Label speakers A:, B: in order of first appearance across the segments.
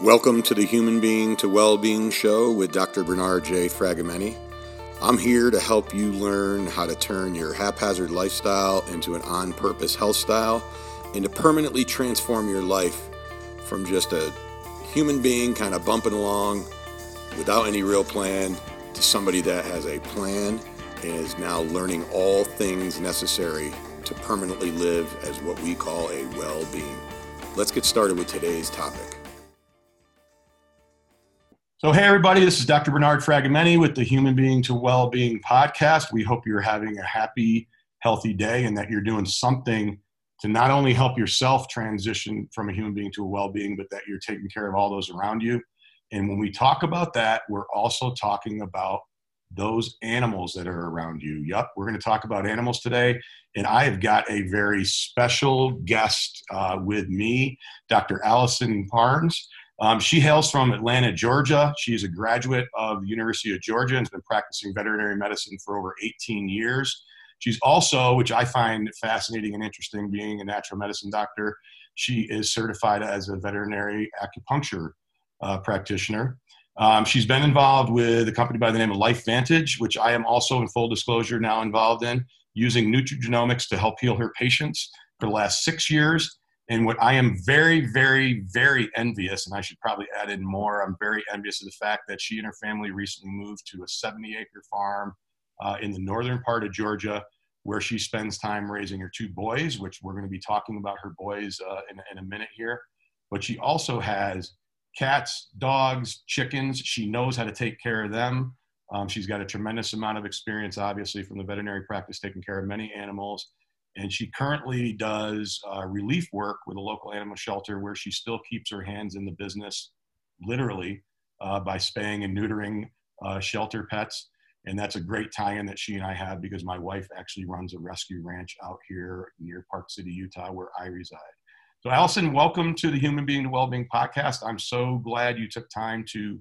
A: Welcome to the Human Being to Wellbeing Show with Dr. Bernard J. Fragomeni. I'm here to help you learn how to turn your haphazard lifestyle into an on purpose health style and to permanently transform your life from just a human being kind of bumping along without any real plan to somebody that has a plan and is now learning all things necessary to permanently live as what we call a well being. Let's get started with today's topic.
B: So, hey, everybody, this is Dr. Bernard Fragomeni with the Human Being to Well-Being podcast. We hope you're having a happy, healthy day and that you're doing something to not only help yourself transition from a human being to a well-being, but that you're taking care of all those around you. And when we talk about that, we're also talking about those animals that are around you. Yep, we're going to talk about animals today. And I have got a very special guest uh, with me, Dr. Alisan Parnes. Um, she hails from Atlanta, Georgia. She is a graduate of the University of Georgia and has been practicing veterinary medicine for over 18 years. She's also, which I find fascinating and interesting, being a natural medicine doctor, she is certified as a veterinary acupuncture uh, practitioner. Um, she's been involved with a company by the name of LifeVantage, which I am also, in full disclosure, now involved in, using nutrigenomics to help heal her patients for the last six years. And what I am very, very, very envious, and I should probably add in more, I'm very envious of the fact that she and her family recently moved to a 70 acre farm uh, in the northern part of Georgia where she spends time raising her two boys, which we're going to be talking about her boys uh, in, in a minute here. But she also has cats, dogs, chickens. She knows how to take care of them. Um, she's got a tremendous amount of experience, obviously, from the veterinary practice, taking care of many animals and she currently does uh, relief work with a local animal shelter where she still keeps her hands in the business, literally, uh, by spaying and neutering uh, shelter pets. And that's a great tie-in that she and I have because my wife actually runs a rescue ranch out here near Park City, Utah, where I reside. So, Alisan, welcome to the Human Being to Wellbeing podcast. I'm so glad you took time to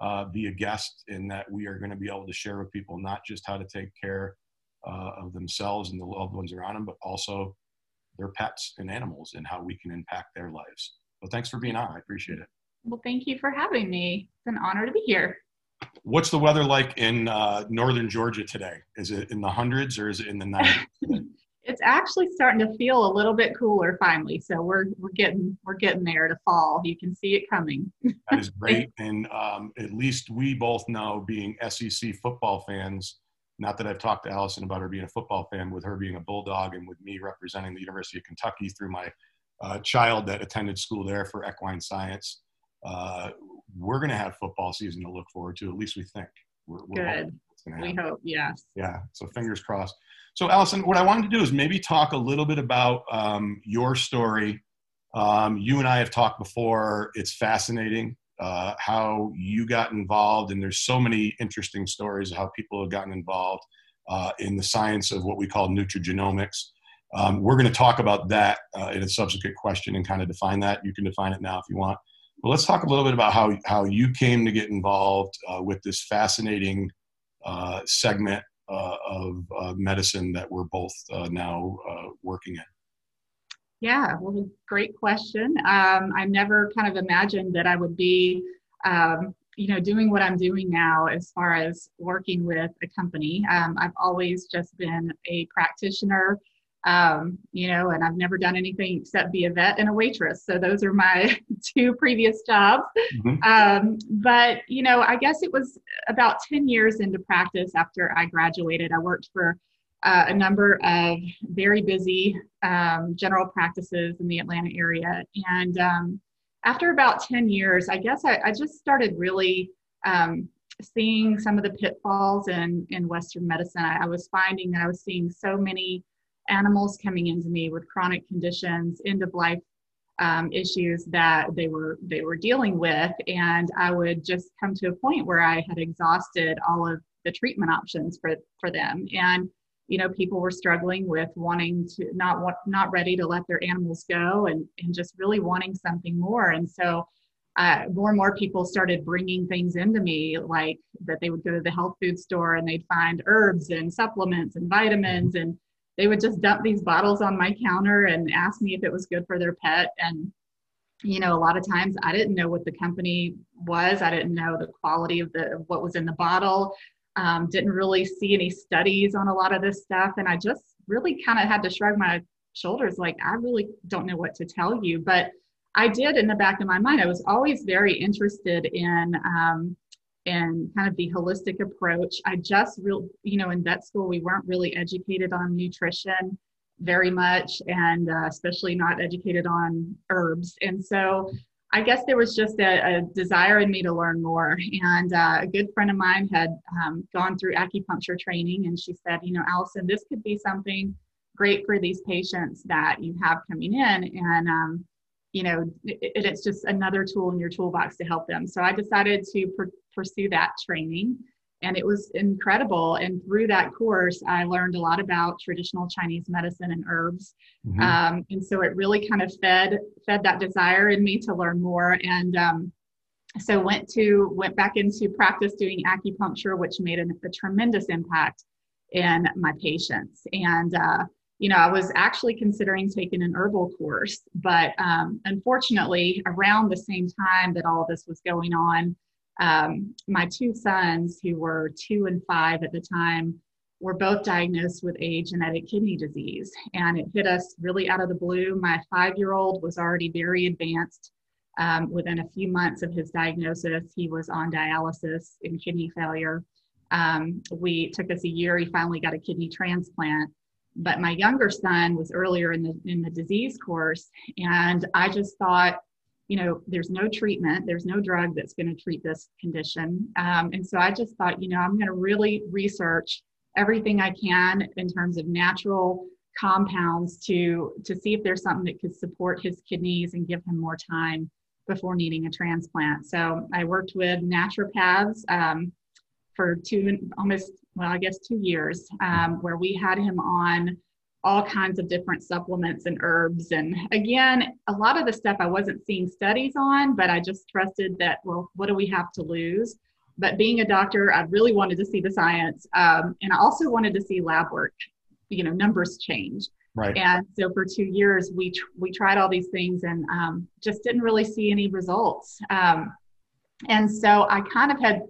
B: uh, be a guest, and that we are going to be able to share with people not just how to take care uh, of themselves and the loved ones around them, but also their pets and animals and how we can impact their lives. So thanks for being on. I appreciate it.
C: Well, thank you for having me. It's an honor to be here.
B: What's the weather like in uh, northern Georgia today? Is it in the hundreds or is it in the 90s?
C: it's actually starting to feel a little bit cooler finally. So we're we're getting we're getting there to fall. You can see it coming.
B: that is great, and um, at least we both know, being SEC football fans, not that I've talked to Alisan about her being a football fan, with her being a Bulldog and with me representing the University of Kentucky through my uh, child that attended school there for equine science. Uh, we're going to have football season to look forward to. At least we think.
C: We're, we're Good. We hope, yes.
B: Yeah. So fingers crossed. So, Alisan, what I wanted to do is maybe talk a little bit about um, your story. Um, you and I have talked before. It's fascinating uh, how you got involved, and there's so many interesting stories of how people have gotten involved uh, in the science of what we call nutrigenomics. Um, we're going to talk about that uh, in a subsequent question and kind of define that. You can define it now if you want. But let's talk a little bit about how, how you came to get involved uh, with this fascinating uh, segment uh, of medicine that we're both now working in.
C: Yeah, well, great question. Um, I never kind of imagined that I would be, um, you know, doing what I'm doing now as far as working with a company. Um, I've always just been a practitioner, um, you know, and I've never done anything except be a vet and a waitress. So those are my two previous jobs. Mm-hmm. Um, but, you know, I guess it was about 10 years into practice after I graduated. I worked for uh, a number of very busy um, general practices in the Atlanta area. And um, after about 10 years, I guess I, I just started really um, seeing some of the pitfalls in, in Western medicine. I, I, was finding that I was seeing so many animals coming into me with chronic conditions, end of life um, issues that they were they were dealing with, and I would just come to a point where I had exhausted all of the treatment options for for them, and you know people were struggling with wanting to not want not ready to let their animals go and and just really wanting something more and so uh, more and more people started bringing things into me like that they would go to the health food store and they'd find herbs and supplements and vitamins and they would just dump these bottles on my counter and ask me if it was good for their pet and you know, a lot of times I didn't know what the company was. I didn't know the quality of the what was in the bottle. Um, didn't really see any studies on a lot of this stuff, and I just really kind of had to shrug my shoulders, like I really don't know what to tell you. But I did in the back of my mind. I was always very interested in um, in kind of the holistic approach. I just real, you know, in vet school we weren't really educated on nutrition very much, and uh, especially not educated on herbs. And so I guess there was just a, a desire in me to learn more. And uh, a good friend of mine had um, gone through acupuncture training, and she said, you know, Alisan, this could be something great for these patients that you have coming in. And um, you know, it, it's just another tool in your toolbox to help them. So I decided to pr- pursue that training and it was incredible. And through that course, I learned a lot about traditional Chinese medicine and herbs. Mm-hmm. Um, and so it really kind of fed fed that desire in me to learn more. And um, so went to went back into practice doing acupuncture, which made a, a tremendous impact in my patients. And uh, you know, I was actually considering taking an herbal course, but um, unfortunately, around the same time that all this was going on, um, my two sons, who were two and five at the time, were both diagnosed with a genetic kidney disease. And it hit us really out of the blue. My five year old was already very advanced. Um, within a few months of his diagnosis, he was on dialysis in kidney failure. Um, we took us a year. He finally got a kidney transplant. But my younger son was earlier in the in the disease course, and I just thought you know, there's no treatment, there's no drug that's going to treat this condition. Um, and so I just thought, you know, I'm going to really research everything I can in terms of natural compounds to to see if there's something that could support his kidneys and give him more time before needing a transplant. So I worked with naturopaths um, for two almost well, I guess two years, um, where we had him on all kinds of different supplements and herbs. And again, a lot of the stuff I wasn't seeing studies on, but I just trusted that, well, what do we have to lose? But being a doctor, I really wanted to see the science. Um, and I also wanted to see lab work, you know, numbers change.
B: Right.
C: And so for two years, we, tr- we tried all these things and um, just didn't really see any results. Um, and so I kind of had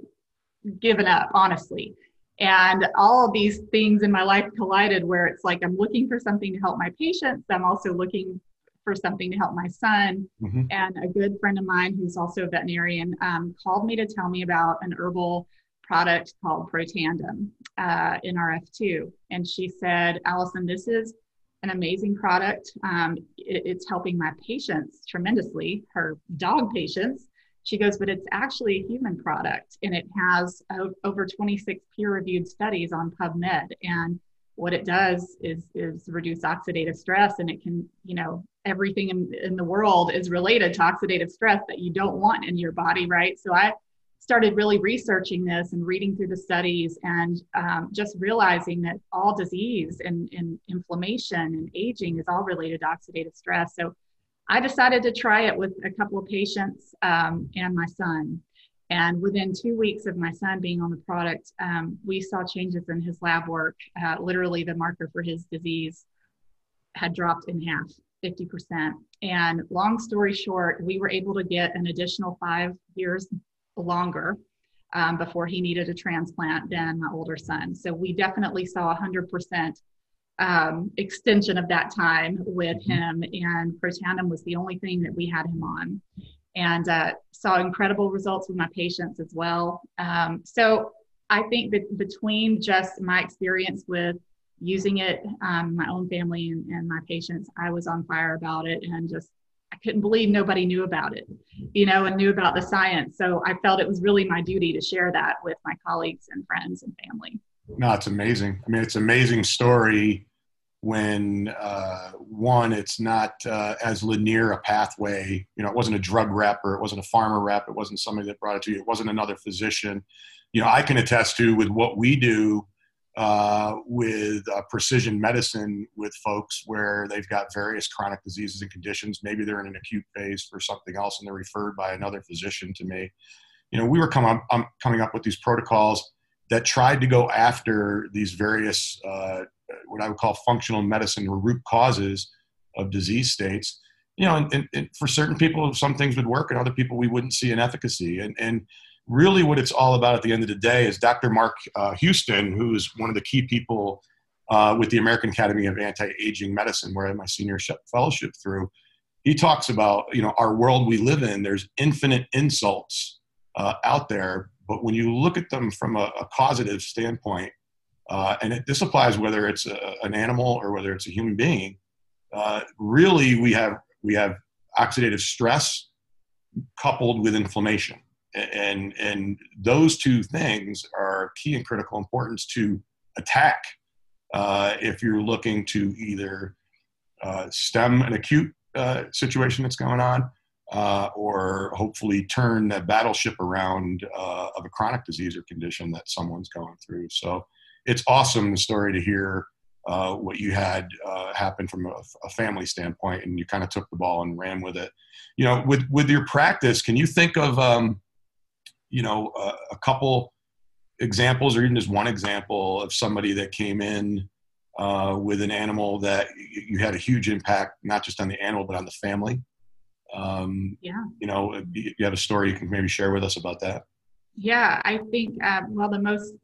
C: given up, honestly and all of these things in my life collided where it's like i'm looking for something to help my patients i'm also looking for something to help my son. Mm-hmm. and a good friend of mine who's also a veterinarian um, called me to tell me about an herbal product called protandim uh, nrf2 and she said alisan this is an amazing product. Um, it, it's helping my patients tremendously her dog patients she goes, but it's actually a human product and it has over 26 peer reviewed studies on PubMed. And what it does is, is reduce oxidative stress and it can, you know, everything in, in the world is related to oxidative stress that you don't want in your body, right? So I started really researching this and reading through the studies and um, just realizing that all disease and, and inflammation and aging is all related to oxidative stress. So I decided to try it with a couple of patients um, and my son. And within two weeks of my son being on the product, um, we saw changes in his lab work. Uh, literally, the marker for his disease had dropped in half, 50%. And long story short, we were able to get an additional five years longer um, before he needed a transplant than my older son. So we definitely saw 100% um, extension of that time with mm-hmm. him, and Protandim was the only thing that we had him on, and uh, saw incredible results with my patients as well. Um, so I think that between just my experience with using it, um, my own family and, and my patients, I was on fire about it, and just I couldn't believe nobody knew about it, you know, and knew about the science. So I felt it was really my duty to share that with my colleagues and friends and family.
B: No, it's amazing. I mean, it's an amazing story when uh, one, it's not uh, as linear a pathway. You know, it wasn't a drug rep or it wasn't a pharma rep. It wasn't somebody that brought it to you. It wasn't another physician. You know, I can attest to with what we do uh, with uh, precision medicine with folks where they've got various chronic diseases and conditions. Maybe they're in an acute phase for something else and they're referred by another physician to me. You know, we were come up, um, coming up with these protocols that tried to go after these various uh, what I would call functional medicine or root causes of disease states. you know, and, and, and, for certain people, some things would work, and other people we wouldn't see an efficacy. And and really, what it's all about at the end of the day is Dr. Mark uh, Houston, who is one of the key people uh, with the American Academy of Anti-Aging Medicine, where I had my senior fellowship through. He talks about you know our world we live in. There's infinite insults uh, out there, but when you look at them from a, a causative standpoint, uh, and it, this applies whether it's a, an animal or whether it's a human being. Uh, really, we have we have oxidative stress coupled with inflammation, and and those two things are key and critical importance to attack uh, if you're looking to either uh, stem an acute uh, situation that's going on uh, or hopefully turn that battleship around of a chronic disease or condition that someone's going through. So it's awesome the story to hear uh, what you had uh, happen from a, a, family standpoint, and you kind of took the ball and ran with it. You know, with with your practice, can you think of um, you know a, a couple examples, or even just one example of somebody that came in uh, with an animal that you had a huge impact, not just on the animal but on the family? Um,
C: yeah.
B: You know, you have a story you can maybe share with us about that.
C: Yeah, I think uh, well, the most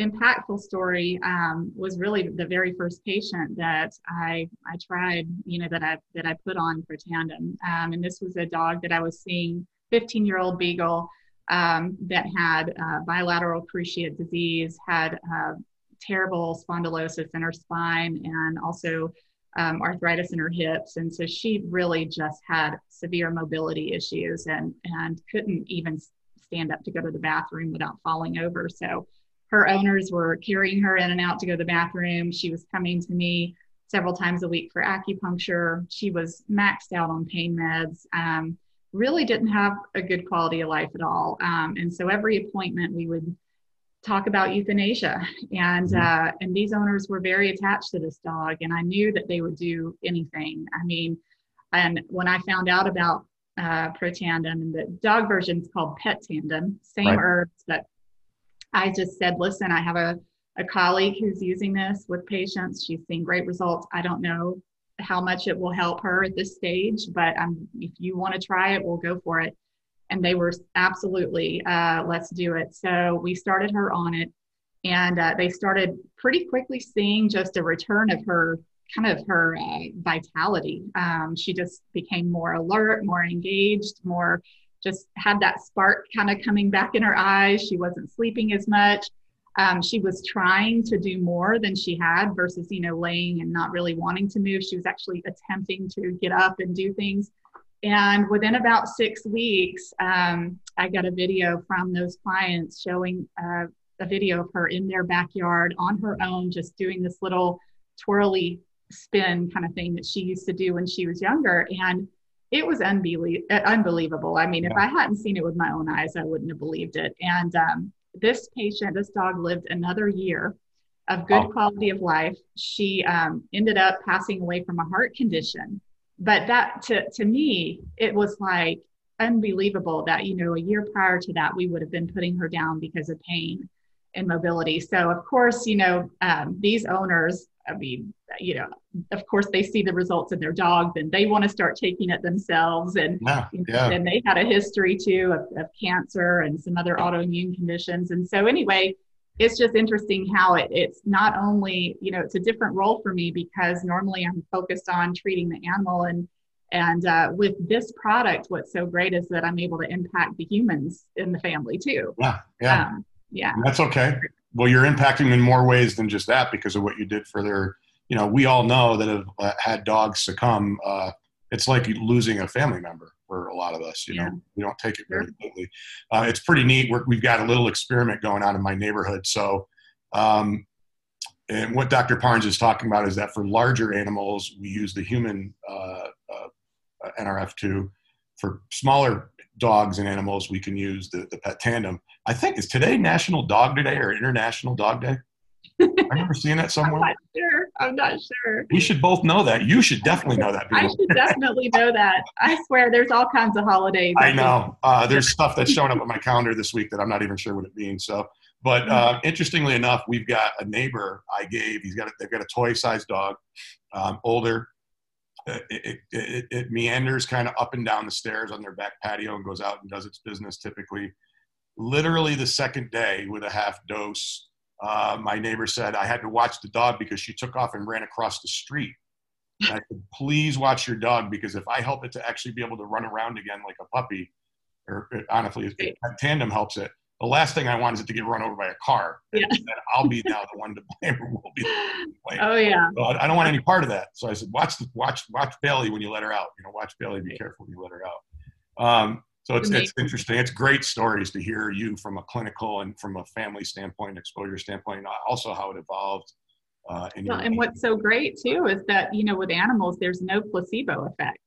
C: impactful story um, was really the very first patient that I I tried, you know, that I that I put on Protandim, um, and this was a dog that I was seeing, 15 year old beagle um, that had uh, bilateral cruciate disease, had uh, terrible spondylosis in her spine, and also um, arthritis in her hips, and so she really just had severe mobility issues and and couldn't even stand up to go to the bathroom without falling over. So her owners were carrying her in and out to go to the bathroom. She was coming to me several times a week for acupuncture. She was maxed out on pain meds. Um, really didn't have a good quality of life at all. Um, and so every appointment we would talk about euthanasia and mm-hmm. uh, and these owners were very attached to this dog and i knew that they would do anything i mean and when i found out about uh, protandim and the dog version is called Petandim same right. herbs but i just said listen i have a, a colleague who's using this with patients. She's seen great results. I don't know how much it will help her at this stage but um, if you want to try it we'll go for it. And they were absolutely uh, let's do it. So we started her on it and uh, they started pretty quickly seeing just a return of her kind of her uh, vitality. Um, she just became more alert more engaged more just had that spark kind of coming back in her eyes. She wasn't sleeping as much. Um, she was trying to do more than she had versus you know laying and not really wanting to move. She was actually attempting to get up and do things. And within about six weeks, um, I got a video from those clients showing uh, a video of her in their backyard on her own, just doing this little twirly spin kind of thing that she used to do when she was younger. And it was unbelie- uh, unbelievable. I mean, yeah. if I hadn't seen it with my own eyes, I wouldn't have believed it. And um, this patient, this dog lived another year of good oh. quality of life. She um, ended up passing away from a heart condition but that to, to me it was like unbelievable that you know a year prior to that we would have been putting her down because of pain and mobility so of course you know um, these owners i mean you know of course they see the results in their dogs and they want to start taking it themselves and
B: yeah, yeah.
C: and they had a history too of, of cancer and some other autoimmune conditions. And so anyway it's just interesting how it, it's not only you know it's a different role for me because normally i'm focused on treating the animal and and uh, with this product what's so great is that i'm able to impact the humans in the family too.
B: Yeah yeah. Um,
C: yeah.
B: That's okay well you're impacting them in more ways than just that because of what you did for their you know we all know that have uh, had dogs succumb uh, it's like losing a family member for a lot of us. You yeah. know, we don't take it very lightly. Uh, it's pretty neat. we have got a little experiment going on in my neighborhood. So, um, and what Dr. Parnes is talking about is that for larger animals, we use the human uh, uh, NRF2. For smaller dogs and animals, we can use the, the Petandim. I think is today National Dog Day or International Dog Day? I remember seeing that somewhere.
C: I'm not sure. I'm not sure.
B: We should both know that. You should definitely know that.
C: I should definitely know that. I swear, there's all kinds of holidays.
B: I know. Uh, there's stuff that's showing up on my calendar this week that I'm not even sure what it means. So, but uh, mm-hmm. interestingly enough, we've got a neighbor I gave. He's got a, they've got a toy-sized dog, um, older. It, it, it, meanders kind of up and down the stairs on their back patio and goes out and does its business typically. Literally the second day with a half dose, uh, my neighbor said I had to watch the dog because she took off and ran across the street. And I said, please watch your dog because if I help it to actually be able to run around again like a puppy, or honestly, tandem helps it the last thing I want is it to get run over by a car. Yeah. I'll be now the one to blame, or we'll be
C: blame. Oh yeah.
B: I, don't want any part of that. So I said, watch the, watch watch Bailey when you let her out. You know, watch Bailey. Be careful when you let her out. Um, so it's, it's interesting. It's great stories to hear you from a clinical and from a family standpoint, exposure standpoint, also how it evolved.
C: Uh, well, and what's so great too is that you know with animals, there's no placebo effect.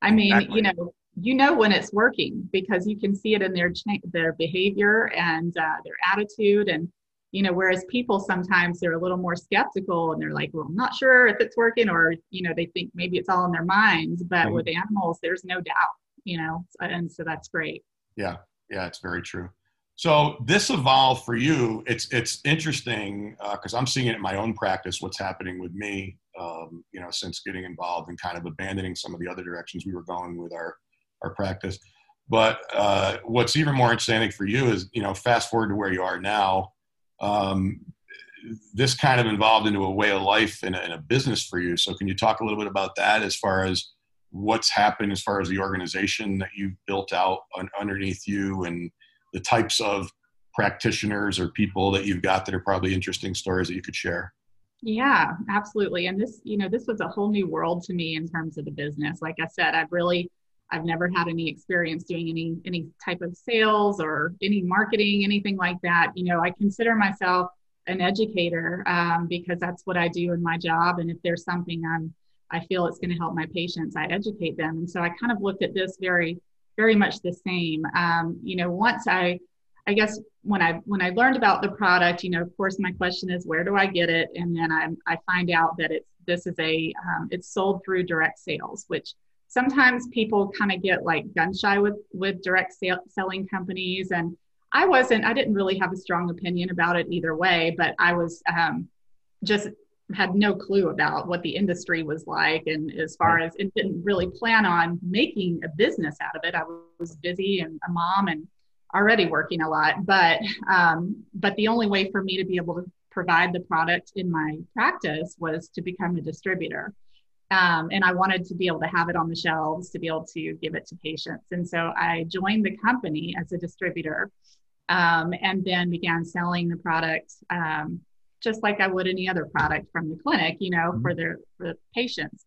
C: I mean, exactly. you know, you know when it's working because you can see it in their their behavior and uh, their attitude and you know whereas people sometimes they're a little more skeptical and they're like well i'm not sure if it's working or you know they think maybe it's all in their minds but mm-hmm. with animals there's no doubt you know and so that's great.
B: Yeah. Yeah it's very true. So this evolved for you. It's it's interesting because uh, i'm seeing it in my own practice what's happening with me um, you know since getting involved and kind of abandoning some of the other directions we were going with our our practice. But uh, what's even more interesting for you is, you know, fast forward to where you are now. Um, this kind of involved into a way of life and a, and a, business for you. So, can you talk a little bit about that as far as what's happened as far as the organization that you've built out un- underneath you and the types of practitioners or people that you've got that are probably interesting stories that you could share?
C: Yeah, absolutely. And this, you know, this was a whole new world to me in terms of the business. Like I said, I've really I've never had any experience doing any any type of sales or any marketing, anything like that. You know, I consider myself an educator um, because that's what I do in my job. And if there's something I'm I feel it's going to help my patients, I educate them. And so I kind of looked at this very very much the same. Um, you know, once I I guess when I when I learned about the product, you know, of course, my question is where do I get it? And then I I find out that it's this is a um, it's sold through direct sales, which sometimes people kind of get like gun shy with with direct sale, selling companies and i wasn't i didn't really have a strong opinion about it either way but i was um, just had no clue about what the industry was like and as far as it didn't really plan on making a business out of it. I was busy and a mom and already working a lot but um, but the only way for me to be able to provide the product in my practice was to become a distributor um, and I wanted to be able to have it on the shelves to be able to give it to patients. And so I joined the company as a distributor um, and then began selling the product um, just like I would any other product from the clinic, you know, mm-hmm. for their for the patients.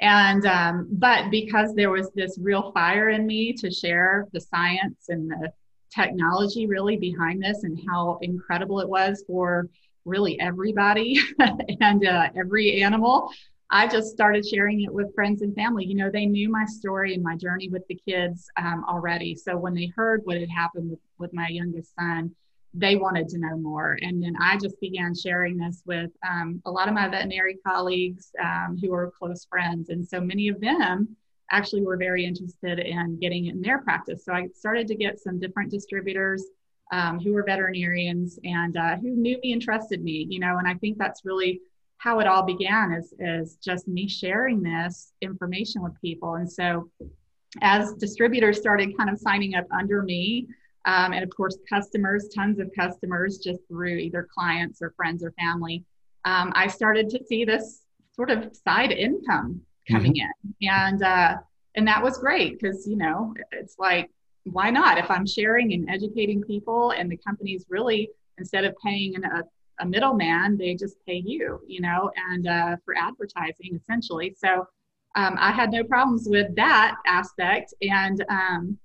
C: And um, but because there was this real fire in me to share the science and the technology really behind this and how incredible it was for really everybody and uh, every animal I just started sharing it with friends and family. You know, they knew my story and my journey with the kids um, already. So when they heard what had happened with, with my youngest son, they wanted to know more. And then I just began sharing this with um, a lot of my veterinary colleagues um, who are close friends. And so many of them actually were very interested in getting it in their practice. So I started to get some different distributors um, who were veterinarians and uh, who knew me and trusted me, you know, and I think that's really how it all began is, is just me sharing this information with people. And so as distributors started kind of signing up under me, um, and of course, customers, tons of customers just through either clients or friends or family, um, I started to see this sort of side income coming mm-hmm. in. And, uh, and that was great because, you know, it's like, why not? If I'm sharing and educating people and the company's really, instead of paying a a middleman they just pay you you know and uh, for advertising essentially. So um, i had no problems with that aspect. And um,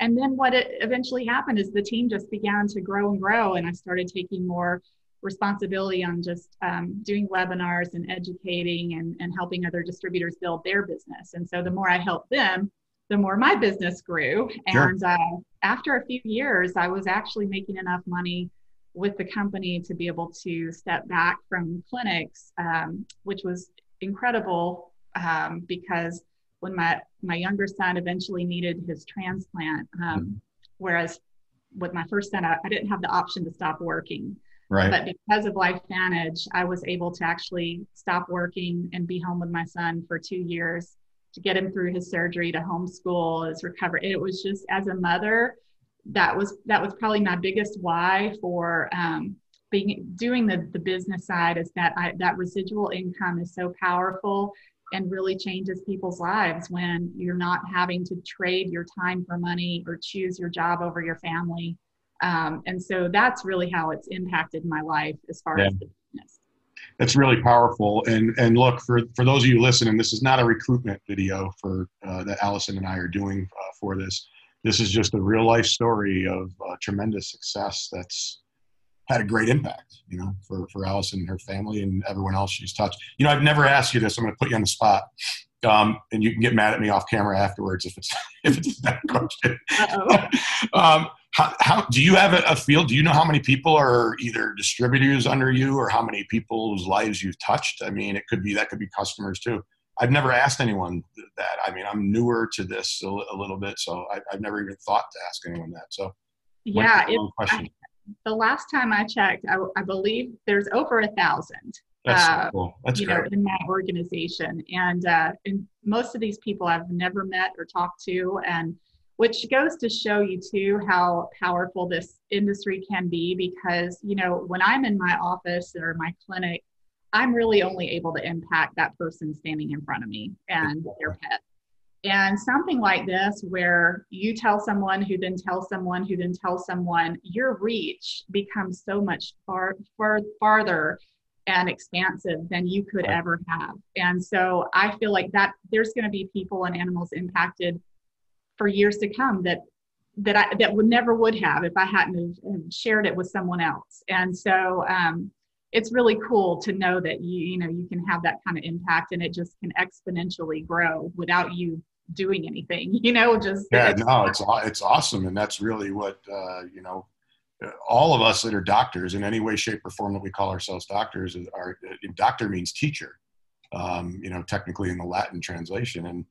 C: and then what it eventually happened is the team just began to grow and grow and i started taking more responsibility on just um, doing webinars and educating and, and helping other distributors build their business. And so the more i helped them the more my business grew. And sure. uh, after a few years i was actually making enough money with the company to be able to step back from clinics, um, which was incredible um, because when my, my younger son eventually needed his transplant, um, mm-hmm. whereas with my first son, I, I, didn't have the option to stop working.
B: Right.
C: But because of Life LifeVantage, I was able to actually stop working and be home with my son for two years to get him through his surgery to homeschool his recovery it was just as a mother that was that was probably my biggest why for um, being doing the, the business side is that I, that residual income is so powerful and really changes people's lives when you're not having to trade your time for money or choose your job over your family. Um, and so that's really how it's impacted my life as far yeah. as the business.
B: That's really powerful. And and look for for those of you listening this is not a recruitment video for uh, that alisan and i are doing uh, for this this is just a real life story of uh, tremendous success that's had a great impact, you know, for, for Alisan and her family and everyone else she's touched. You know, I've never asked you this. I'm going to put you on the spot. Um, and you can get mad at me off camera afterwards if it's if it's that question. um, how, how, do you have a, a field? Do you know how many people are either distributors under you, or how many people's lives you've touched? I mean, it could be that could be customers too. I've never asked anyone that. I mean, I'm newer to this a, a little bit, so I, have never even thought to ask anyone that. So,
C: yeah, it, I, the last time I checked, I, I believe there's over a thousand.
B: That's uh, cool. That's
C: you
B: great.
C: know in that organization, and uh, and most of these people I've never met or talked to, and which goes to show you too how powerful this industry can be. Because you know when I'm in my office or my clinic, I'm really only able to impact that person standing in front of me and their pet. And something like this, where you tell someone who then tells someone who then tells someone, your reach becomes so much far, far farther and expansive than you could right. ever have. And so I feel like that there's going to be people and animals impacted for years to come that that I that would never would have if I hadn't shared it with someone else. And so um, it's really cool to know that you you know you can have that kind of impact and it just can exponentially grow without you doing anything you know just
B: yeah no it's it's awesome. And that's really what uh, you know all of us that are doctors in any way shape or form that we call ourselves doctors are doctor means teacher um, you know technically in the latin translation. And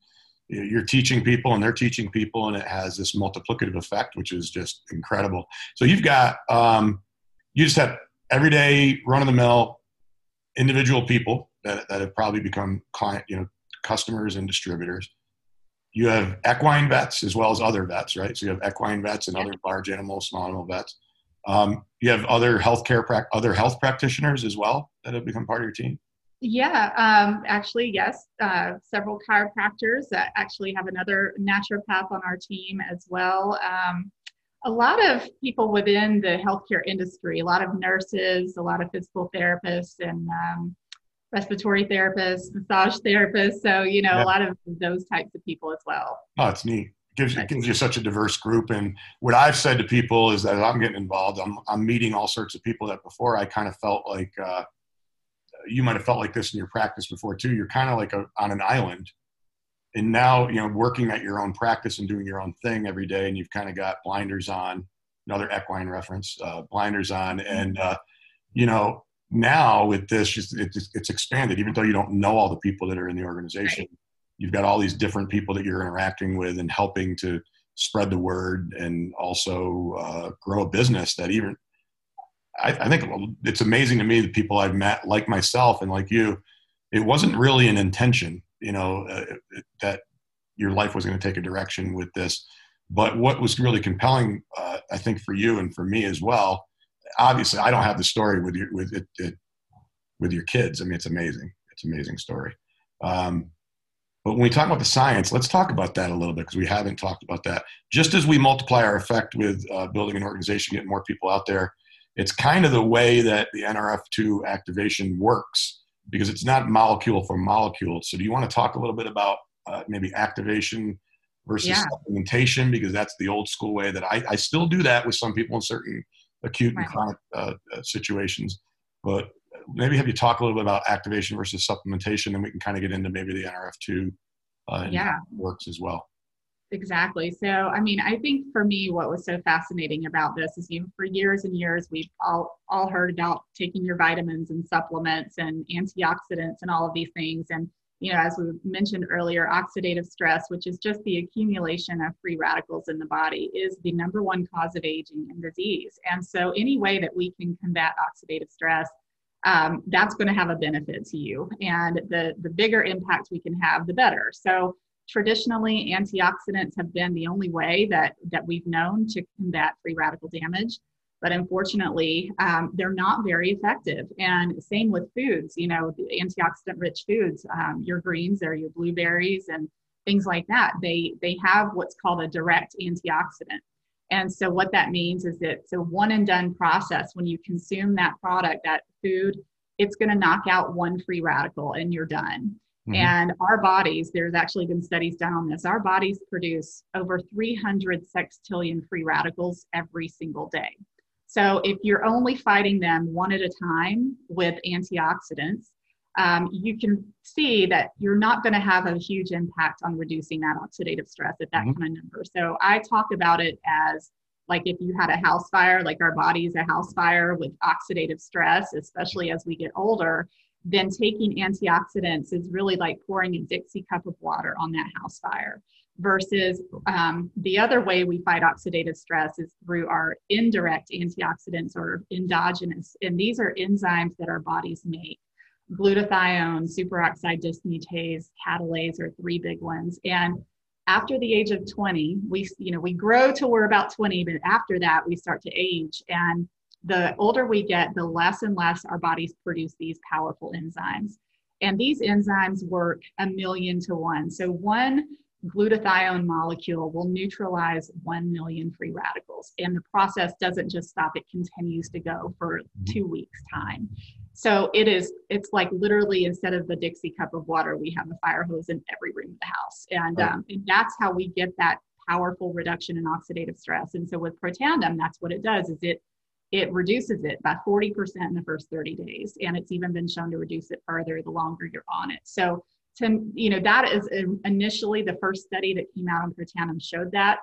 B: you're teaching people and they're teaching people and it has this multiplicative effect which is just incredible. So you've got um, you just have everyday run-of-the-mill individual people that, that have probably become client you know customers and distributors you have equine vets as well as other vets, right? So you have equine vets and other large animal, small animal vets. Um, you have other healthcare, pra- other health practitioners as well that have become part of your team.
C: Yeah, um, actually, yes. Uh, several chiropractors that actually have another naturopath on our team as well. Um, a lot of people within the healthcare industry, a lot of nurses, a lot of physical therapists, and um, respiratory therapists, massage therapists. So, you know, yeah. a lot of those types of people as well.
B: Oh, it's neat. It gives, it gives you such a diverse group. And what I've said to people is that I'm getting involved, I'm, I'm meeting all sorts of people that before I kind of felt like, uh, you might have felt like this in your practice before too. You're kind of like a, on an island. And now, you know, working at your own practice and doing your own thing every day, and you've kind of got blinders on, another equine reference, uh, blinders on. And, uh, you know, now with this it's, it's expanded even though you don't know all the people that are in the organization right. you've got all these different people that you're interacting with and helping to spread the word and also uh, grow a business that even I, I, think it's amazing to me the people i've met like myself and like you it wasn't really an intention you know uh, that your life was going to take a direction with this but what was really compelling uh, i think for you and for me as well obviously I don't have the story with your with it, it with your kids. I mean, it's amazing. It's an amazing story. Um, but when we talk about the science, let's talk about that a little bit because we haven't talked about that. Just as we multiply our effect with uh, building an organization, getting more people out there, it's kind of the way that the NRF2 activation works because it's not molecule for molecule. So, do you want to talk a little bit about uh, maybe activation versus yeah. supplementation? Because that's the old school way that I, I still do that with some people in certain acute and chronic uh, uh, situations. But maybe have you talk a little bit about activation versus supplementation, and we can kind of get into maybe the NRF2 uh, yeah. works as well.
C: Exactly. So, I mean, I think for me, what was so fascinating about this is, you know, for years and years, we've all all heard about taking your vitamins and supplements and antioxidants and all of these things, and you know, as we mentioned earlier, oxidative stress, which is just the accumulation of free radicals in the body, is the number one cause of aging and disease. And so, any way that we can combat oxidative stress, um, that's going to have a benefit to you. And the, the bigger impact we can have, the better. So, traditionally, antioxidants have been the only way that, that we've known to combat free radical damage. But unfortunately, um, they're not very effective. And same with foods, you know, antioxidant rich foods, um, your greens or your blueberries and things like that. They, they have what's called a direct antioxidant. And so what that means is that it's a one and done process. When you consume that product, that food, it's going to knock out one free radical and you're done. Mm-hmm. And our bodies, there's actually been studies done on this, our bodies produce over 300 sextillion free radicals every single day. So if you're only fighting them one at a time with antioxidants, um, you can see that you're not going to have a huge impact on reducing that oxidative stress at that mm-hmm. kind of number. So I talk about it as like if you had a house fire, like our body is a house fire with oxidative stress, especially as we get older, then taking antioxidants is really like pouring a Dixie cup of water on that house fire. Versus um, the other way we fight oxidative stress is through our indirect antioxidants or endogenous. And these are enzymes that our bodies make glutathione, superoxide dismutase, catalase are three big ones. And after the age of 20, we, you know, we grow till we're about 20, but after that we start to age. And the older we get, the less and less our bodies produce these powerful enzymes. And these enzymes work a million to one. So one glutathione molecule will neutralize 1 million free radicals. And the process doesn't just stop, it continues to go for mm-hmm. two weeks' time. So it is, it's like literally instead of the Dixie cup of water, we have a fire hose in every room of the house. And, um, and that's how we get that powerful reduction in oxidative stress. And so with Protandim, that's what it does is it it reduces it by 40% in the first 30 days. And it's even been shown to reduce it further the longer you're on it. So to, you know, that is um, initially the first study that came out on Protandim showed that.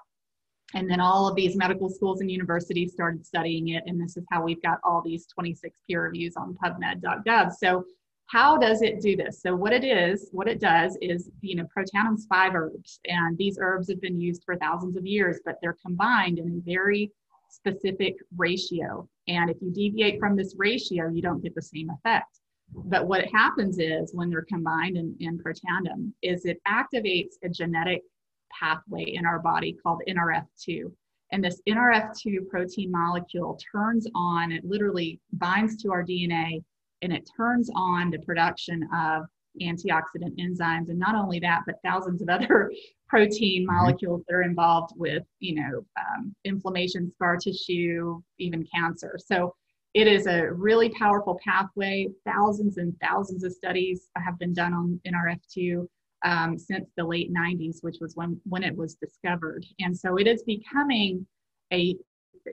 C: And then all of these medical schools and universities started studying it. And this is how we've got all these 26 peer reviews on PubMed.gov. So, how does it do this? So, what it is, what it does is, you know, Protandim's five herbs, and these herbs have been used for thousands of years, but they're combined in a very specific ratio. And if you deviate from this ratio, you don't get the same effect. But what happens is when they're combined in, in Protandim is it activates a genetic pathway in our body called NRF2. And this NRF2 protein molecule turns on, it literally binds to our DNA and it turns on the production of antioxidant enzymes. And not only that, but thousands of other protein mm-hmm. molecules that are involved with, you know, um, inflammation, scar tissue, even cancer. So it is a really powerful pathway. Thousands and thousands of studies have been done on NRF2 um, since the late 90s, which was when, when it was discovered. And so it is becoming a,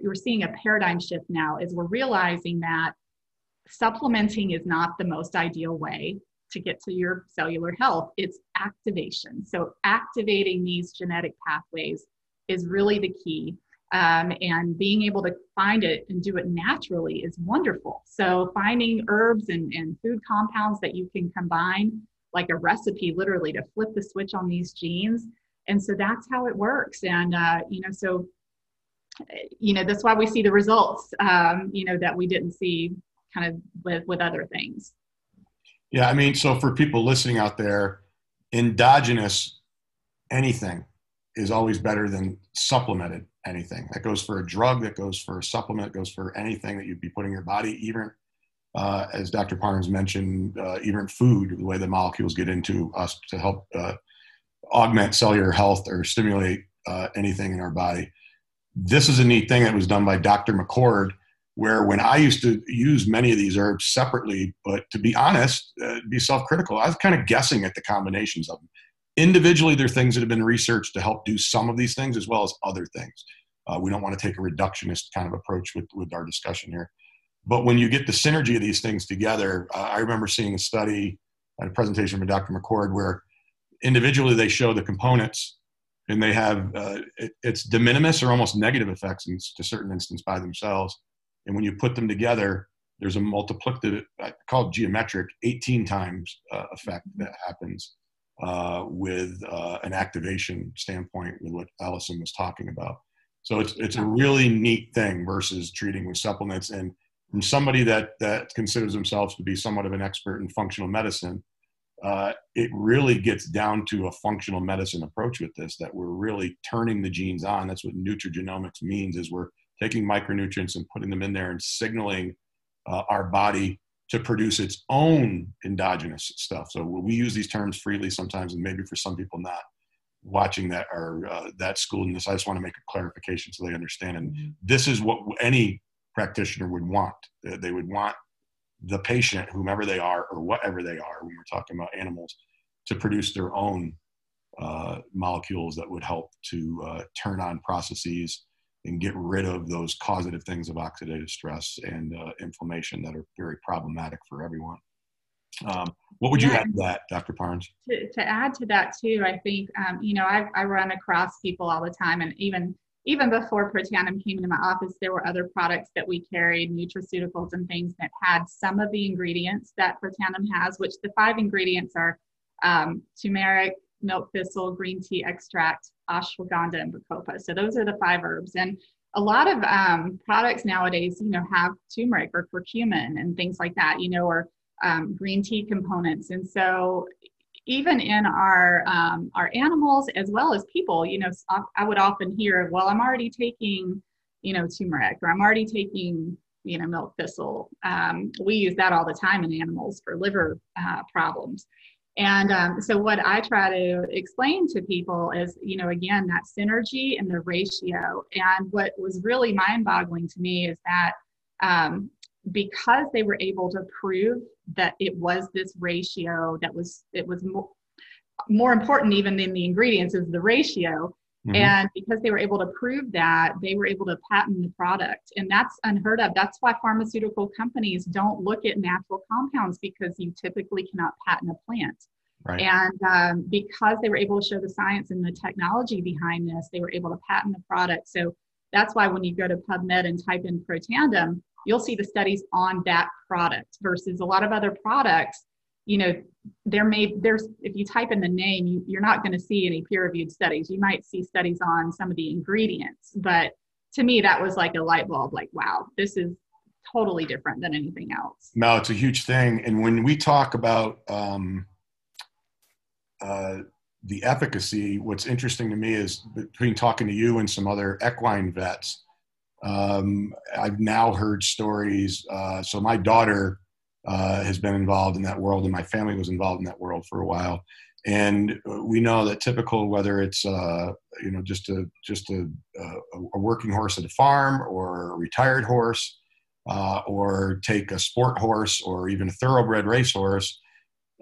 C: we're seeing a paradigm shift now as we're realizing that supplementing is not the most ideal way to get to your cellular health. It's activation. So activating these genetic pathways is really the key. Um, and being able to find it and do it naturally is wonderful. So finding herbs and, and food compounds that you can combine like a recipe literally to flip the switch on these genes and so that's how it works and uh, you know so you know that's why we see the results um, you know that we didn't see kind of with with other things
B: yeah i mean so for people listening out there endogenous anything is always better than supplemented anything that goes for a drug that goes for a supplement goes for anything that you'd be putting in your body even uh, as Dr. Parnes mentioned, uh, even food, the way the molecules get into us to help uh, augment cellular health or stimulate uh, anything in our body. This is a neat thing that was done by Dr. McCord, where when I used to use many of these herbs separately, but to be honest, uh, be self critical, I was kind of guessing at the combinations of them. Individually, there are things that have been researched to help do some of these things as well as other things. Uh, we don't want to take a reductionist kind of approach with, with our discussion here. But when you get the synergy of these things together, uh, I remember seeing a study, a presentation from Dr. McCord, where individually they show the components and they have uh, it, it's de minimis or almost negative effects in, to certain instance by themselves. And when you put them together, there's a multiplicative, called geometric, 18 times uh, effect that happens uh, with uh, an activation standpoint with what Alisan was talking about. So it's, it's a really neat thing versus treating with supplements. And from somebody that that considers themselves to be somewhat of an expert in functional medicine, uh, it really gets down to a functional medicine approach with this that we're really turning the genes on that's what nutrigenomics means is we're taking micronutrients and putting them in there and signaling uh, our body to produce its own endogenous stuff. So we use these terms freely sometimes and maybe for some people not watching that or uh, that school in this i just want to make a clarification so they understand. And mm-hmm. this is what any practitioner would want. They would want the patient, whomever they are or whatever they are, when we're talking about animals, to produce their own uh, molecules that would help to uh, turn on processes and get rid of those causative things of oxidative stress and uh, inflammation that are very problematic for everyone. Um, what would you yeah. add to that, Dr. Parnes?
C: To, to, add to that too, I think um, you know I, I run across people all the time, and even even before Protandim came into my office, there were other products that we carried, nutraceuticals and things that had some of the ingredients that Protandim has, which the five ingredients are um, turmeric, milk thistle, green tea extract, ashwagandha, and bacopa. So those are the five herbs. And a lot of um, products nowadays, you know, have turmeric or curcumin and things like that, you know, or um, green tea components. And so even in our um, our animals as well as people you know i would often hear well i'm already taking you know turmeric or i'm already taking you know milk thistle um, we use that all the time in animals for liver uh, problems and um, so what i try to explain to people is you know again that synergy and the ratio. And what was really mind boggling to me is that um, because they were able to prove that it was this ratio that was it was more, more important even than the ingredients is the ratio mm-hmm. and because they were able to prove that they were able to patent the product and that's unheard of that's why pharmaceutical companies don't look at natural compounds because you typically cannot patent a plant Right. And um, because they were able to show the science and the technology behind this, they were able to patent the product. So that's why when you go to PubMed and type in Protandim, you'll see the studies on that product versus a lot of other products you know there may there's if you type in the name you, you're not going to see any peer reviewed studies you might see studies on some of the ingredients but to me that was like a light bulb like wow this is totally different than anything else
B: no it's a huge thing and when we talk about um, uh, the efficacy what's interesting to me is between talking to you and some other equine vets um, I've now heard stories. Uh, so my daughter uh, has been involved in that world, and my family was involved in that world for a while. And we know that typical, whether it's uh, you know just a just a, a, working horse at a farm, or a retired horse, uh, or take a sport horse, or even a thoroughbred racehorse,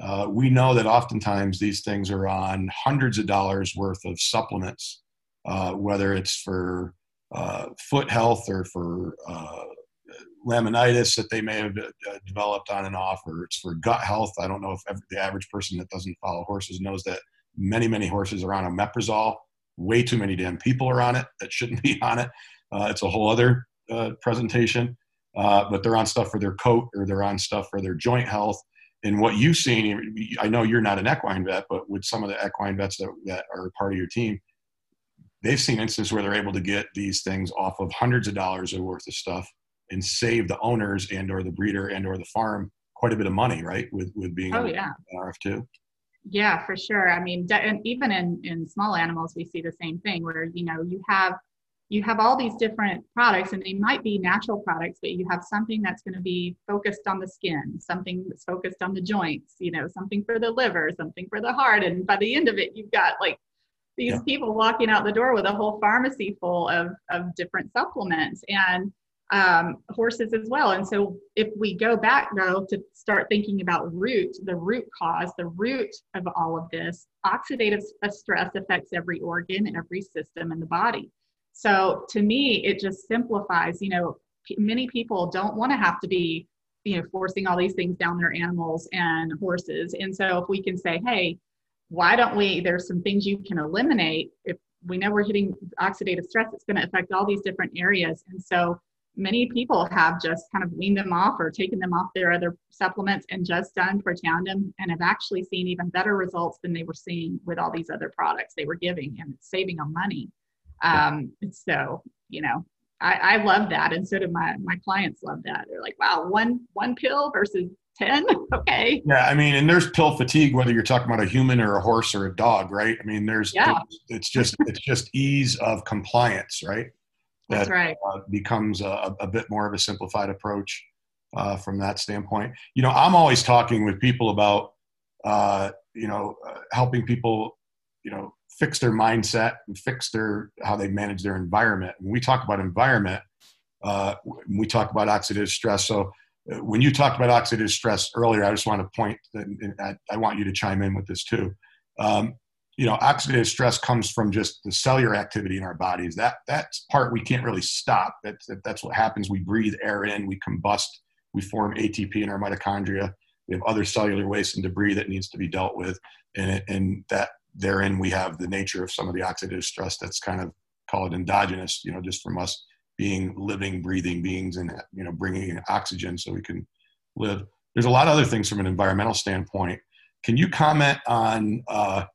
B: uh, we know that oftentimes these things are on hundreds of dollars worth of supplements, uh, whether it's for uh, foot health or for uh, laminitis that they may have uh, developed on and off, or it's for gut health. I don't know if every, the average person that doesn't follow horses knows that many, many horses are on omeprazole. Way too many damn people are on it that shouldn't be on it. Uh, it's a whole other uh, presentation, uh, but they're on stuff for their coat or they're on stuff for their joint health. And what you've seen, I know you're not an equine vet, but with some of the equine vets that, that are part of your team, they've seen instances where they're able to get these things off of hundreds of dollars worth of stuff and save the owners and or the breeder and or the farm quite a bit of money right with with being
C: oh, yeah.
B: rf2
C: yeah for sure i mean and even in in small animals we see the same thing where you know you have you have all these different products and they might be natural products but you have something that's going to be focused on the skin something that's focused on the joints you know something for the liver something for the heart and by the end of it you've got like these yeah. people walking out the door with a whole pharmacy full of, of different supplements and um, horses as well. And so if we go back though to start thinking about root, the root cause, the root of all of this, oxidative stress affects every organ, and every system in the body. So to me, it just simplifies, you know, many people don't want to have to be, you know, forcing all these things down their animals and horses. And so if we can say, hey, why don't we there's some things you can eliminate if we know we're hitting oxidative stress it's going to affect all these different areas and so many people have just kind of weaned them off or taken them off their other supplements and just done Protandim and have actually seen even better results than they were seeing with all these other products they were giving and it's saving them money. Um, so you know I, I love that and so do my my clients love that. They're like wow one one pill versus 10 okay.
B: Yeah i mean and there's pill fatigue whether you're talking about a human or a horse or a dog right? I mean there's
C: yeah.
B: it's just it's just ease of compliance right
C: that That's right.
B: Uh, becomes a, a, bit more of a simplified approach uh, from that standpoint you know i'm always talking with people about uh, you know uh, helping people you know fix their mindset and fix their how they manage their environment when we talk about environment uh, we talk about oxidative stress so when you talked about oxidative stress earlier, I just want to point that I want you to chime in with this too. Um, you know, oxidative stress comes from just the cellular activity in our bodies. That that's part we can't really stop. That's that's what happens. We breathe air in, we combust, we form ATP in our mitochondria. We have other cellular waste and debris that needs to be dealt with, and and that therein we have the nature of some of the oxidative stress that's kind of called endogenous. You know, just from us being living, breathing beings and, you know, bringing in oxygen so we can live. There's a lot of other things from an environmental standpoint. Can you comment on uh,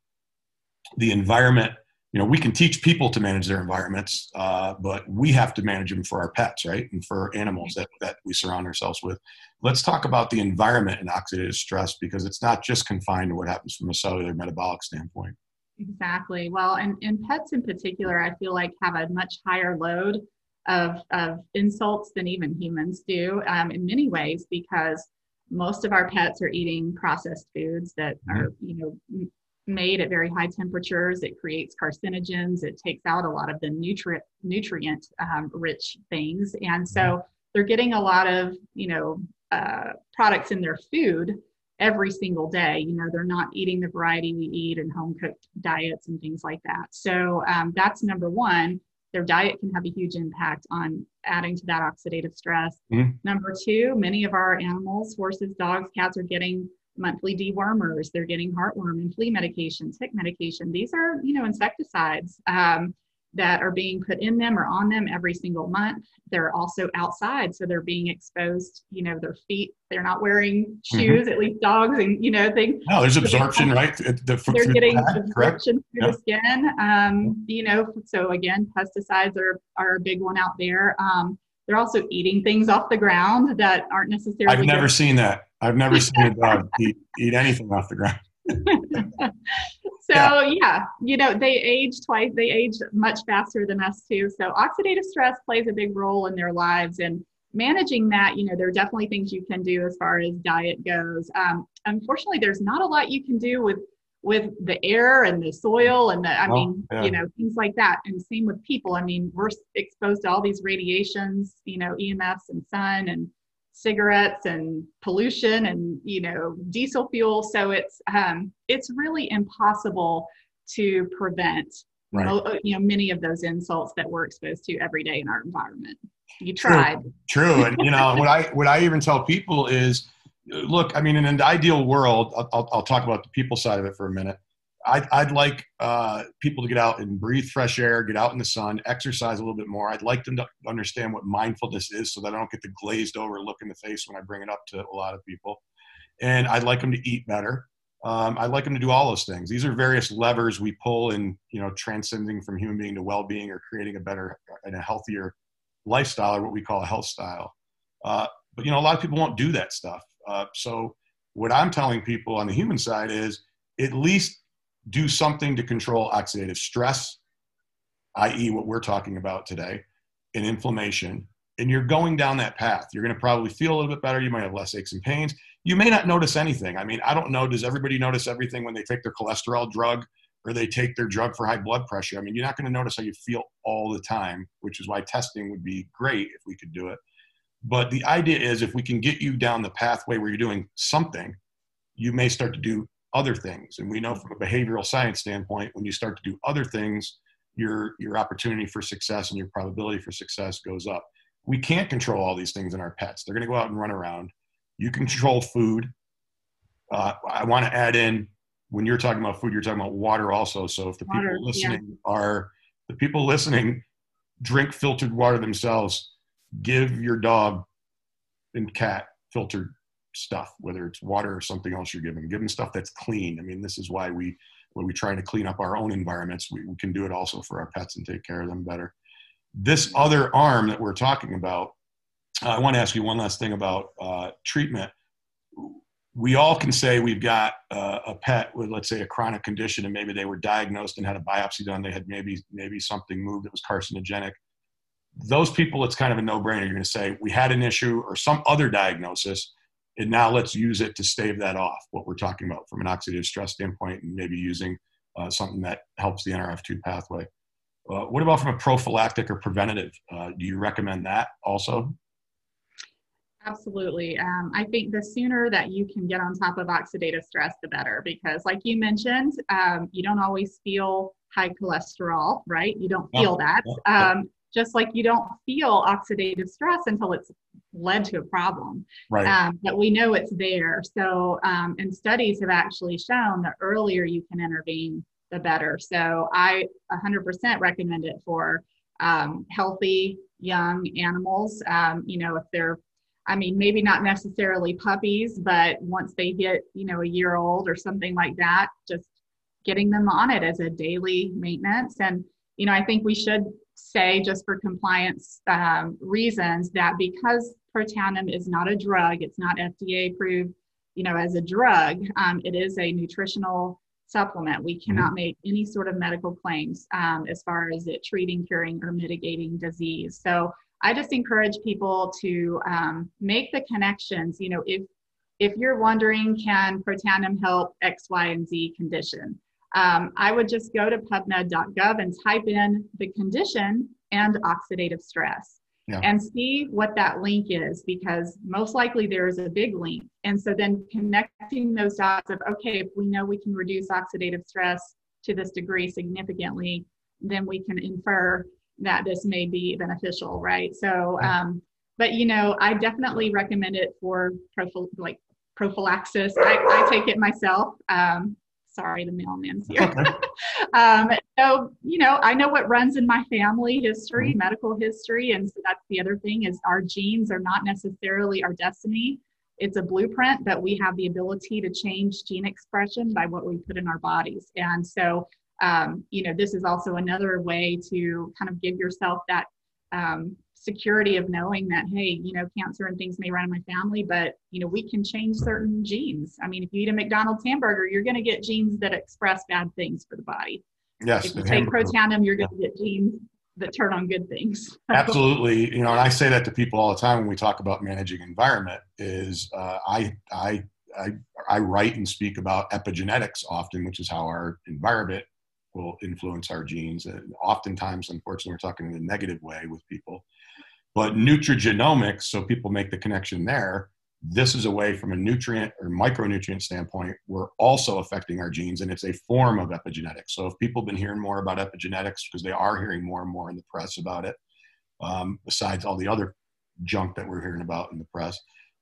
B: the environment? You know, we can teach people to manage their environments, uh, but we have to manage them for our pets, right? And for animals that, that we surround ourselves with. Let's talk about the environment and oxidative stress because it's not just confined to what happens from a cellular metabolic standpoint.
C: Exactly. Well, and, and pets in particular, I feel like have a much higher load of, of insults than even humans do um, in many ways because most of our pets are eating processed foods that mm-hmm. are you know made at very high temperatures it creates carcinogens it takes out a lot of the nutrient nutrient um, rich things and so mm-hmm. they're getting a lot of you know uh, products in their food every single day you know they're not eating the variety we eat in home cooked diets and things like that so um, that's number one their diet can have a huge impact on adding to that oxidative stress. Mm-hmm. Number two, many of our animals, horses, dogs, cats, are getting monthly dewormers. They're getting heartworm and flea medication, tick medication. These are, you know, insecticides. Um, that are being put in them or on them every single month. They're also outside, so they're being exposed. You know, their feet. They're not wearing mm-hmm. shoes. Mm-hmm. At least dogs and you know things.
B: No, there's absorption, right?
C: The, they're getting the absorption correct? through yep. the skin. Um, you know, so again, pesticides are are a big one out there. Um, they're also eating things off the ground that aren't necessarily.
B: I've never good. seen that. I've never seen a dog eat, eat anything off the ground.
C: so yeah. yeah. you know they age twice they age much faster than us too so oxidative stress plays a big role in their lives and managing that you know there are definitely things you can do as far as diet goes um, unfortunately there's not a lot you can do with with the air and the soil and the i oh, mean yeah. you know things like that and same with people i mean we're exposed to all these radiations you know emfs and sun and cigarettes and pollution and you know diesel fuel so it's um, it's really impossible to prevent right. Uh, you know many of those insults that we're exposed to every day in our environment you tried
B: true, true. and you know what i what i even tell people is look i mean in an ideal world I'll, I'll talk about the people side of it for a minute I'd, I'd like uh, people to get out and breathe fresh air, get out in the sun, exercise a little bit more. I'd like them to understand what mindfulness is so that I don't get the glazed over look in the face when I bring it up to a lot of people. And I'd like them to eat better. Um, I'd like them to do all those things. These are various levers we pull in, you know, transcending from human being to well-being or creating a better and a healthier lifestyle or what we call a health style. Uh, but, you know, a lot of people won't do that stuff. Uh, so what I'm telling people on the human side is at least do something to control oxidative stress, i.e., what we're talking about today, and inflammation. And you're going down that path. You're going to probably feel a little bit better. You might have less aches and pains. You may not notice anything. I mean, I don't know. Does everybody notice everything when they take their cholesterol drug or they take their drug for high blood pressure? I mean, you're not going to notice how you feel all the time, which is why testing would be great if we could do it. But the idea is if we can get you down the pathway where you're doing something, you may start to do other things. And we know from a behavioral science standpoint, when you start to do other things, your, your opportunity for success and your probability for success goes up. We can't control all these things in our pets. They're going to go out and run around. You control food. Uh, I want to add in when you're talking about food, you're talking about water also. So if the water, people listening yeah. are the people listening drink filtered water themselves, give your dog and cat filtered stuff, whether it's water or something else you're giving. Give them stuff that's clean. I mean, this is why we, when we try to clean up our own environments, we, we can do it also for our pets and take care of them better. This other arm that we're talking about, I want to ask you one last thing about uh, treatment. we all can say we've got uh, a pet with, let's say, a chronic condition, and maybe they were diagnosed and had a biopsy done. They had maybe maybe something moved that was carcinogenic. Those people, it's kind of a no-brainer. You're going to say we had an issue or some other diagnosis, and now let's use it to stave that off. What we're talking about from an oxidative stress standpoint, and maybe using uh, something that helps the NRF2 pathway. Uh, what about from a prophylactic or preventative? Uh, do you recommend that also?
C: Absolutely. Um, I think the sooner that you can get on top of oxidative stress, the better, because like you mentioned, um, you don't always feel high cholesterol, right? You don't feel that. Um, just like you don't feel oxidative stress until it's led to a problem.
B: Right. Um,
C: but we know it's there. So, um, and studies have actually shown the earlier you can intervene, the better. So, I 100% recommend it for um, healthy young animals. Um, you know, if they're I mean, maybe not necessarily puppies, but once they get, you know, a year old or something like that, just getting them on it as a daily maintenance. And, you know, I think we should say, just for compliance um, reasons, that because Protandim is not a drug, it's not FDA approved, you know, as a drug, um, it is a nutritional supplement. We mm-hmm. cannot make any sort of medical claims um, as far as it treating, curing, or mitigating disease. So I just encourage people to um, make the connections. You know, if if you're wondering, can Protandim help X, Y, and Z condition? Um, I would just go to PubMed.gov and type in the condition and oxidative stress. Yeah. and see what that link is because most likely there is a big link. And so then connecting those dots of, okay, if we know we can reduce oxidative stress to this degree significantly, then we can infer that this may be beneficial, right? So, um, but you know, I definitely recommend it for prophy- like prophylaxis. I, I take it myself. Um, sorry, the mailman's here. um, so, you know, I know what runs in my family history, mm-hmm. medical history, and so that's the other thing is our genes are not necessarily our destiny. It's a blueprint that we have the ability to change gene expression by what we put in our bodies. And so um, you know, this is also another way to kind of give yourself that um, security of knowing that, hey, you know, cancer and things may run in my family, but, you know, we can change certain genes. I mean, if you eat a McDonald's hamburger, you're going to get genes that express bad things for the body.
B: Yes.
C: If you take Protandim, you're going to get genes that turn on good things.
B: Absolutely. You know, and I say that to people all the time when we talk about managing environment is uh, I, I, I, I write and speak about epigenetics often, which is how our environment will influence our genes. And oftentimes, unfortunately, we're talking in a negative way with people. But nutrigenomics, so people make the connection there, this is a way from a nutrient or micronutrient standpoint, we're also affecting our genes, and it's a form of epigenetics. So if people have been hearing more about epigenetics, because they are hearing more and more in the press about it, um, besides all the other junk that we're hearing about in the press,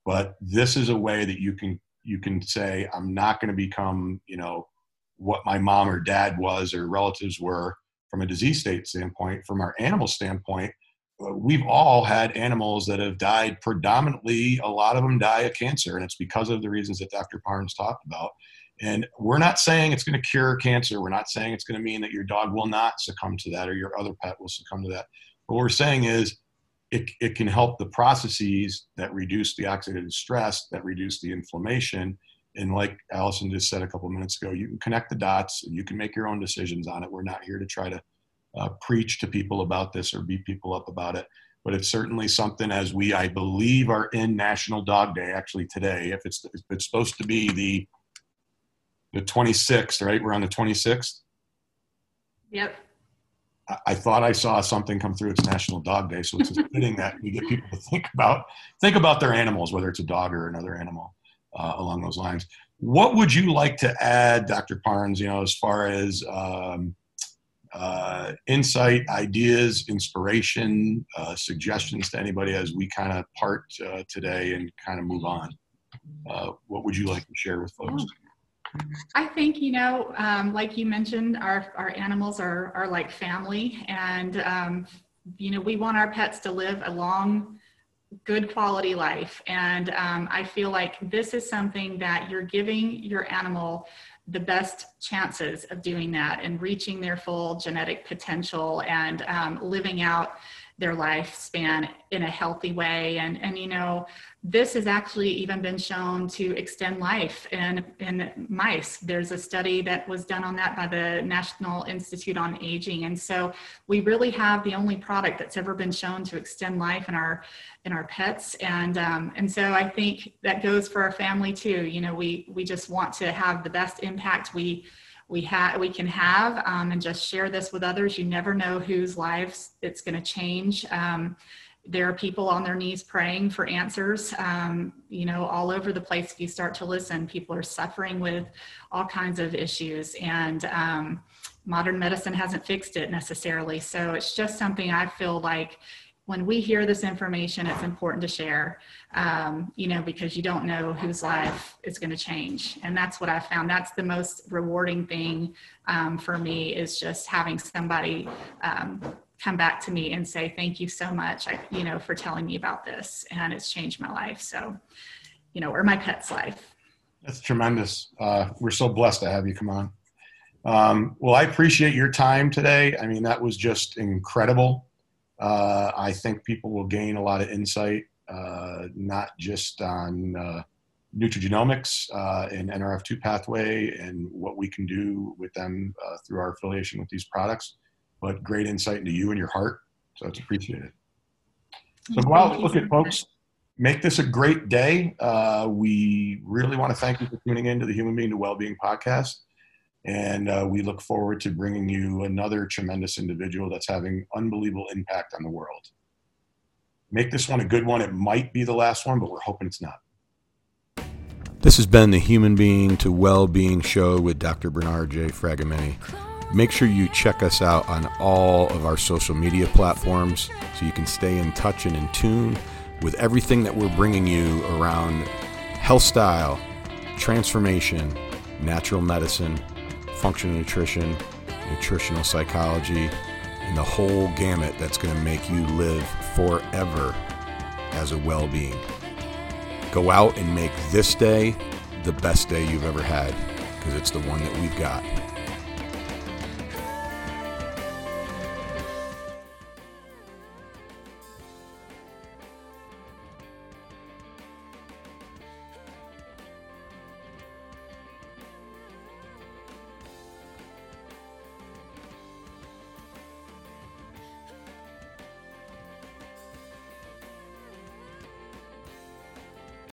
B: but this is a way that you can you can say, I'm not going to become, you know, what my mom or dad was or relatives were from a disease state standpoint. From our animal standpoint, Uh, we've all had animals that have died predominantly, a lot of them die of cancer, and it's because of the reasons that Dr. Parnes talked about. And we're not saying it's going to cure cancer. We're not saying it's going to mean that your dog will not succumb to that or your other pet will succumb to that. What we're saying is it, it can help the processes that reduce the oxidative stress, that reduce the inflammation, and like Alisan just said a couple minutes ago, you can connect the dots and you can make your own decisions on it. We're not here to try to uh, preach to people about this or beat people up about it. But it's certainly something as we, I believe, are in National Dog Day actually today. If it's if it's supposed to be the the 26th, right? We're on the 26th.
C: Yep.
B: I, I thought I saw something come through. It's National Dog Day, so it's fitting that we get people to think about think about their animals, whether it's a dog or another animal uh, along those lines. What would you like to add, Dr. Parnes, you know, as far as um, uh, insight, ideas, inspiration, uh, suggestions to anybody as we kind of part uh, today and kind of move on? Uh, what would you like to share with folks?
C: I think you know, um, like you mentioned, our our animals are are like family, and um, you know, we want our pets to live a long good quality life. And um, I feel like this is something that you're giving your animal the best chances of doing that and reaching their full genetic potential and um, living out their lifespan in a healthy way. And, and you know, this has actually even been shown to extend life in, in mice. There's a study that was done on that by the National Institute on Aging. And so we really have the only product that's ever been shown to extend life in our in our pets. And um, and so I think that goes for our family too. You know, we we just want to have the best impact we we have we can have um, and just share this with others. You never know whose lives it's going to change. Um, there are people on their knees praying for answers. Um, you know all over the place if you start to listen people are suffering with all kinds of issues and um, modern medicine hasn't fixed it necessarily. So it's just something i feel like when we hear this information, it's important to share, um, you know, because you don't know whose life is going to change. And that's what I found. That's the most rewarding thing um, for me is just having somebody um, come back to me and say, thank you so much, I, you know, for telling me about this. And it's changed my life. So, you know, or my pet's life.
B: That's tremendous. Uh, we're so blessed to have you come on. Um, well, I appreciate your time today. I mean, that was just incredible. Uh, I think people will gain a lot of insight, uh, not just on uh, nutrigenomics uh, and NRF2 pathway and what we can do with them uh, through our affiliation with these products, but great insight into you and your heart. So it's appreciated. So go out, look at folks. Make this a great day. Uh, we really want to thank you for tuning in to the Human Being to Wellbeing podcast. And uh, we look forward to bringing you another tremendous individual that's having unbelievable impact on the world. Make this one a good one. It might be the last one, but we're hoping it's not.
A: This has been the Human Being to Well-Being Show with Dr. Bernard J. Fragomeni. Make sure you check us out on all of our social media platforms so you can stay in touch and in tune with everything that we're bringing you around health style, transformation, natural medicine, functional nutrition, nutritional psychology, and the whole gamut that's going to make you live forever as a well being. Go out and make this day the best day you've ever had because it's the one that we've got.